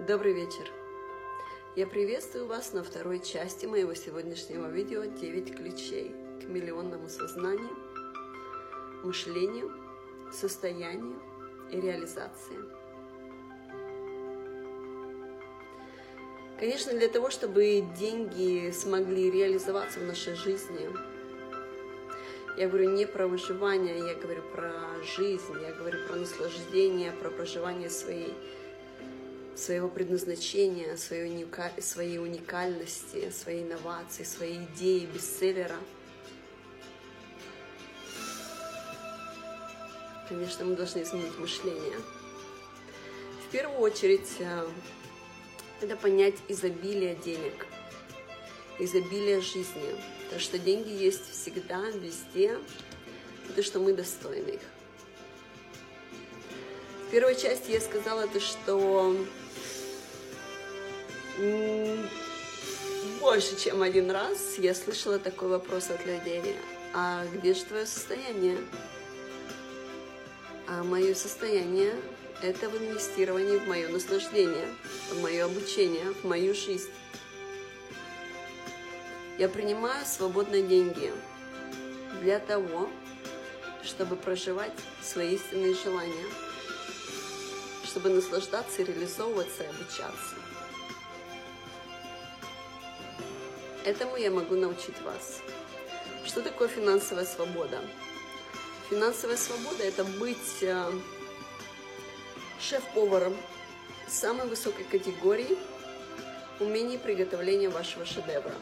Добрый вечер! Я приветствую вас на второй части моего сегодняшнего видео «9 ключей к миллионному сознанию, мышлению, состоянию и реализации». Конечно, для того, чтобы деньги смогли реализоваться в нашей жизни, я говорю не про выживание, я говорю про жизнь, я говорю про наслаждение, про проживание своей, своего предназначения, своей, уника, своей уникальности, своей инновации, своей идеи, бестселлера. Конечно, мы должны изменить мышление. В первую очередь, э, это понять изобилие денег, изобилие жизни. То, что деньги есть всегда, везде, то, что мы достойны их. В первой части я сказала то, что больше, чем один раз я слышала такой вопрос от людей. А где же твое состояние? А мое состояние – это в инвестировании в мое наслаждение, в мое обучение, в мою жизнь. Я принимаю свободные деньги для того, чтобы проживать свои истинные желания, чтобы наслаждаться, реализовываться и обучаться. Этому я могу научить вас. Что такое финансовая свобода? Финансовая свобода – это быть э, шеф-поваром самой высокой категории умений приготовления вашего шедевра.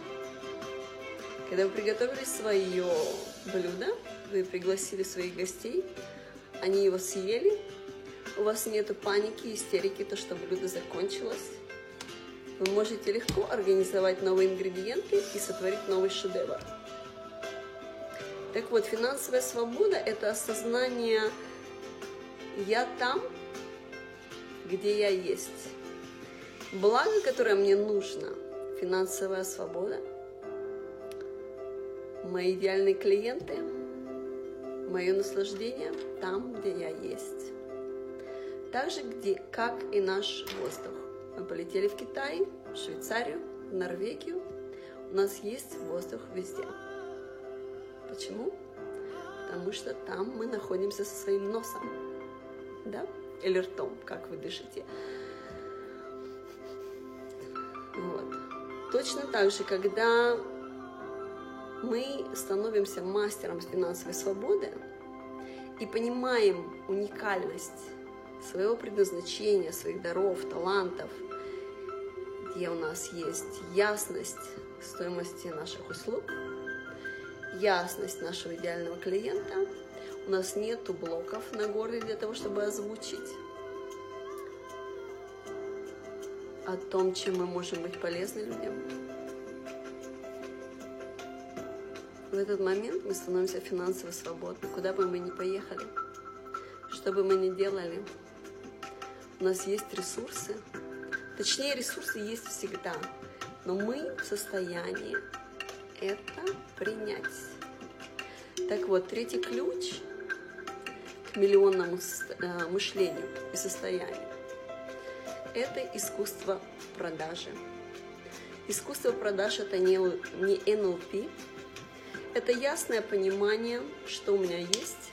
Когда вы приготовили свое блюдо, вы пригласили своих гостей, они его съели, у вас нет паники, истерики, то, что блюдо закончилось. Вы можете легко организовать новые ингредиенты и сотворить новый шедевр. Так вот, финансовая свобода – это осознание «я там, где я есть». Благо, которое мне нужно, финансовая свобода – мои идеальные клиенты, мое наслаждение там, где я есть. Так же, где, как и наш воздух. Мы полетели в Китай, Швейцарию, Норвегию. У нас есть воздух везде. Почему? Потому что там мы находимся со своим носом, да, или ртом, как вы дышите. Вот. Точно так же, когда мы становимся мастером финансовой свободы и понимаем уникальность своего предназначения, своих даров, талантов, где у нас есть ясность стоимости наших услуг, ясность нашего идеального клиента, у нас нету блоков на горле для того, чтобы озвучить о том, чем мы можем быть полезны людям. в этот момент мы становимся финансово свободны, куда бы мы ни поехали, что бы мы ни делали. У нас есть ресурсы, точнее ресурсы есть всегда, но мы в состоянии это принять. Так вот, третий ключ к миллионному э, мышлению и состоянию – это искусство продажи. Искусство продаж – это не, NLP, это ясное понимание, что у меня есть,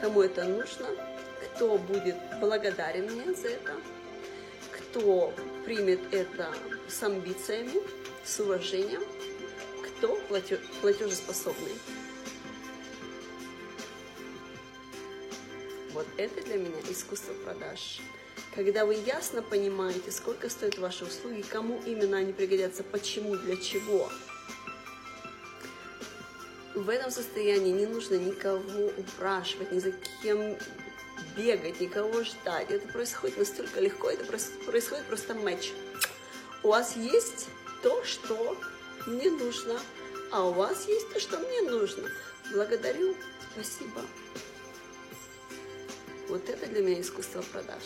кому это нужно, кто будет благодарен мне за это, кто примет это с амбициями, с уважением, кто платежеспособный. Вот это для меня искусство продаж. Когда вы ясно понимаете, сколько стоят ваши услуги, кому именно они пригодятся, почему, для чего – в этом состоянии не нужно никого упрашивать, ни за кем бегать, никого ждать. Это происходит настолько легко, это происходит просто матч. У вас есть то, что мне нужно, а у вас есть то, что мне нужно. Благодарю, спасибо. Вот это для меня искусство продаж.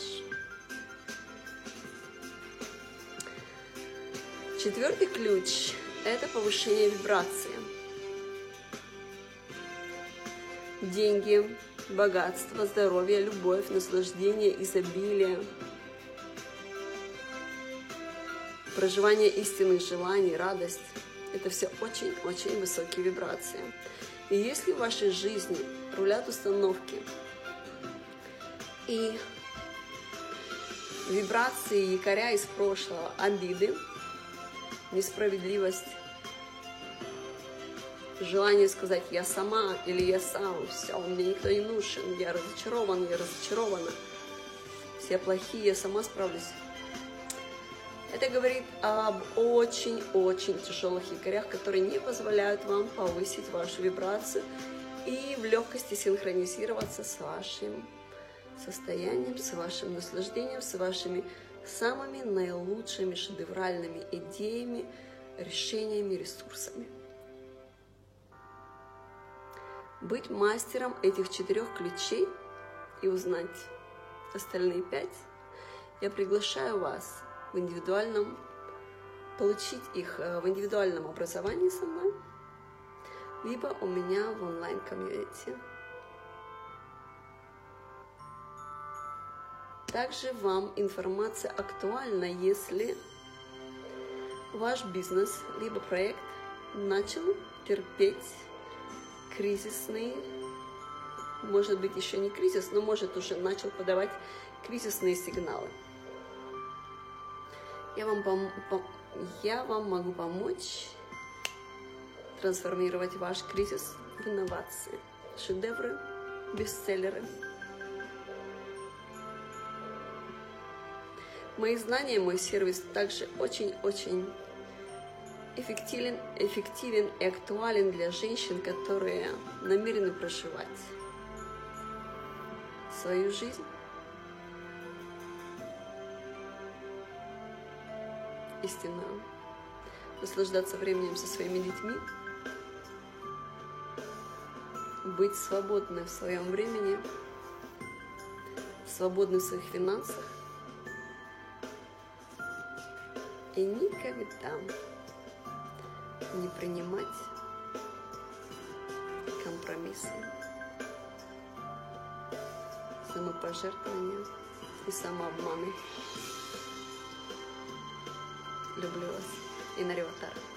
Четвертый ключ – это повышение вибрации. деньги, богатство, здоровье, любовь, наслаждение, изобилие. проживание истинных желаний, радость. Это все очень-очень высокие вибрации. И если в вашей жизни рулят установки и вибрации якоря из прошлого, обиды, несправедливость, желание сказать «я сама» или «я сам», все, мне никто не нужен, я разочарован, я разочарована, все плохие, я сама справлюсь. Это говорит об очень-очень тяжелых якорях, которые не позволяют вам повысить вашу вибрацию и в легкости синхронизироваться с вашим состоянием, с вашим наслаждением, с вашими самыми наилучшими шедевральными идеями, решениями, ресурсами. Быть мастером этих четырех ключей и узнать остальные пять, я приглашаю вас в индивидуальном, получить их э, в индивидуальном образовании со мной, либо у меня в онлайн-комьюнити. Также вам информация актуальна, если ваш бизнес либо проект начал терпеть кризисный, может быть еще не кризис, но может уже начал подавать кризисные сигналы. Я вам, пом пом я вам могу помочь трансформировать ваш кризис в инновации, шедевры, бестселлеры. Мои знания, мой сервис также очень-очень эффективен, эффективен и актуален для женщин, которые намерены проживать свою жизнь. Истинно. Наслаждаться временем со своими детьми, быть свободной в своем времени, свободной в своих финансах. И никогда не принимать компромиссы, самопожертвования и самообманы. Люблю вас. И на Риватара.